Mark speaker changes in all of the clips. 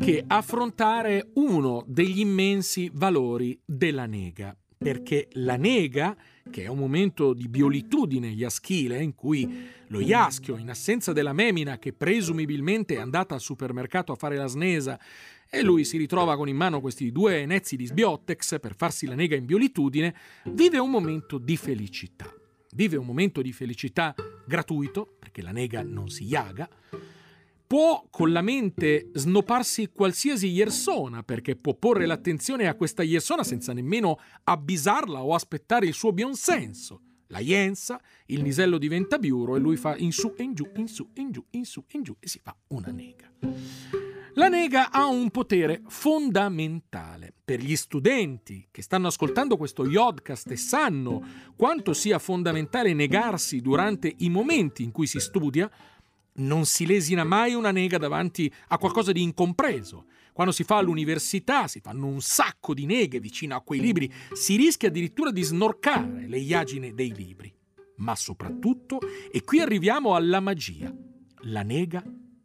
Speaker 1: perché affrontare uno degli immensi valori della nega. Perché la nega, che è un momento di biolitudine iaschile, in cui lo iaschio, in assenza della memina che presumibilmente è andata al supermercato a fare la snesa, e lui si ritrova con in mano questi due nezzi di sbiottex per farsi la nega in biolitudine, vive un momento di felicità. Vive un momento di felicità gratuito, perché la nega non si iaga, può con la mente snoparsi qualsiasi iersona perché può porre l'attenzione a questa iersona senza nemmeno avvisarla o aspettare il suo buon senso. La ienza, il nisello diventa biuro e lui fa in su e in giù, in su e in giù, in su e in giù e si fa una nega. La nega ha un potere fondamentale. Per gli studenti che stanno ascoltando questo Yodcast e sanno quanto sia fondamentale negarsi durante i momenti in cui si studia, non si lesina mai una nega davanti a qualcosa di incompreso. Quando si fa all'università si fanno un sacco di neghe vicino a quei libri, si rischia addirittura di snorcare le iagine dei libri. Ma soprattutto, e qui arriviamo alla magia, la nega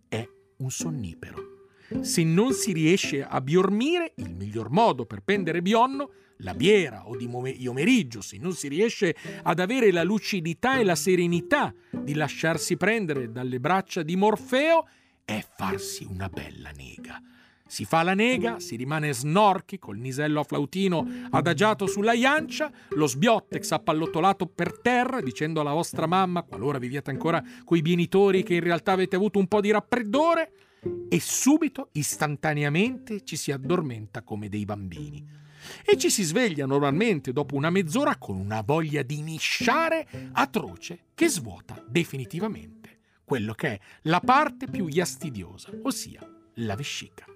Speaker 1: è un sonnifero. Se non si riesce a biormire, il miglior modo per pendere bionno la biera o di pomeriggio, se non si riesce ad avere la lucidità e la serenità di lasciarsi prendere dalle braccia di Morfeo, è farsi una bella nega. Si fa la nega, si rimane snorchi col nisello a flautino adagiato sulla iancia, lo sbiottex appallottolato per terra, dicendo alla vostra mamma, qualora viviate ancora coi genitori che in realtà avete avuto un po' di raffreddore, e subito, istantaneamente, ci si addormenta come dei bambini e ci si sveglia normalmente dopo una mezz'ora con una voglia di nisciare atroce che svuota definitivamente quello che è la parte più iastidiosa, ossia la vescica.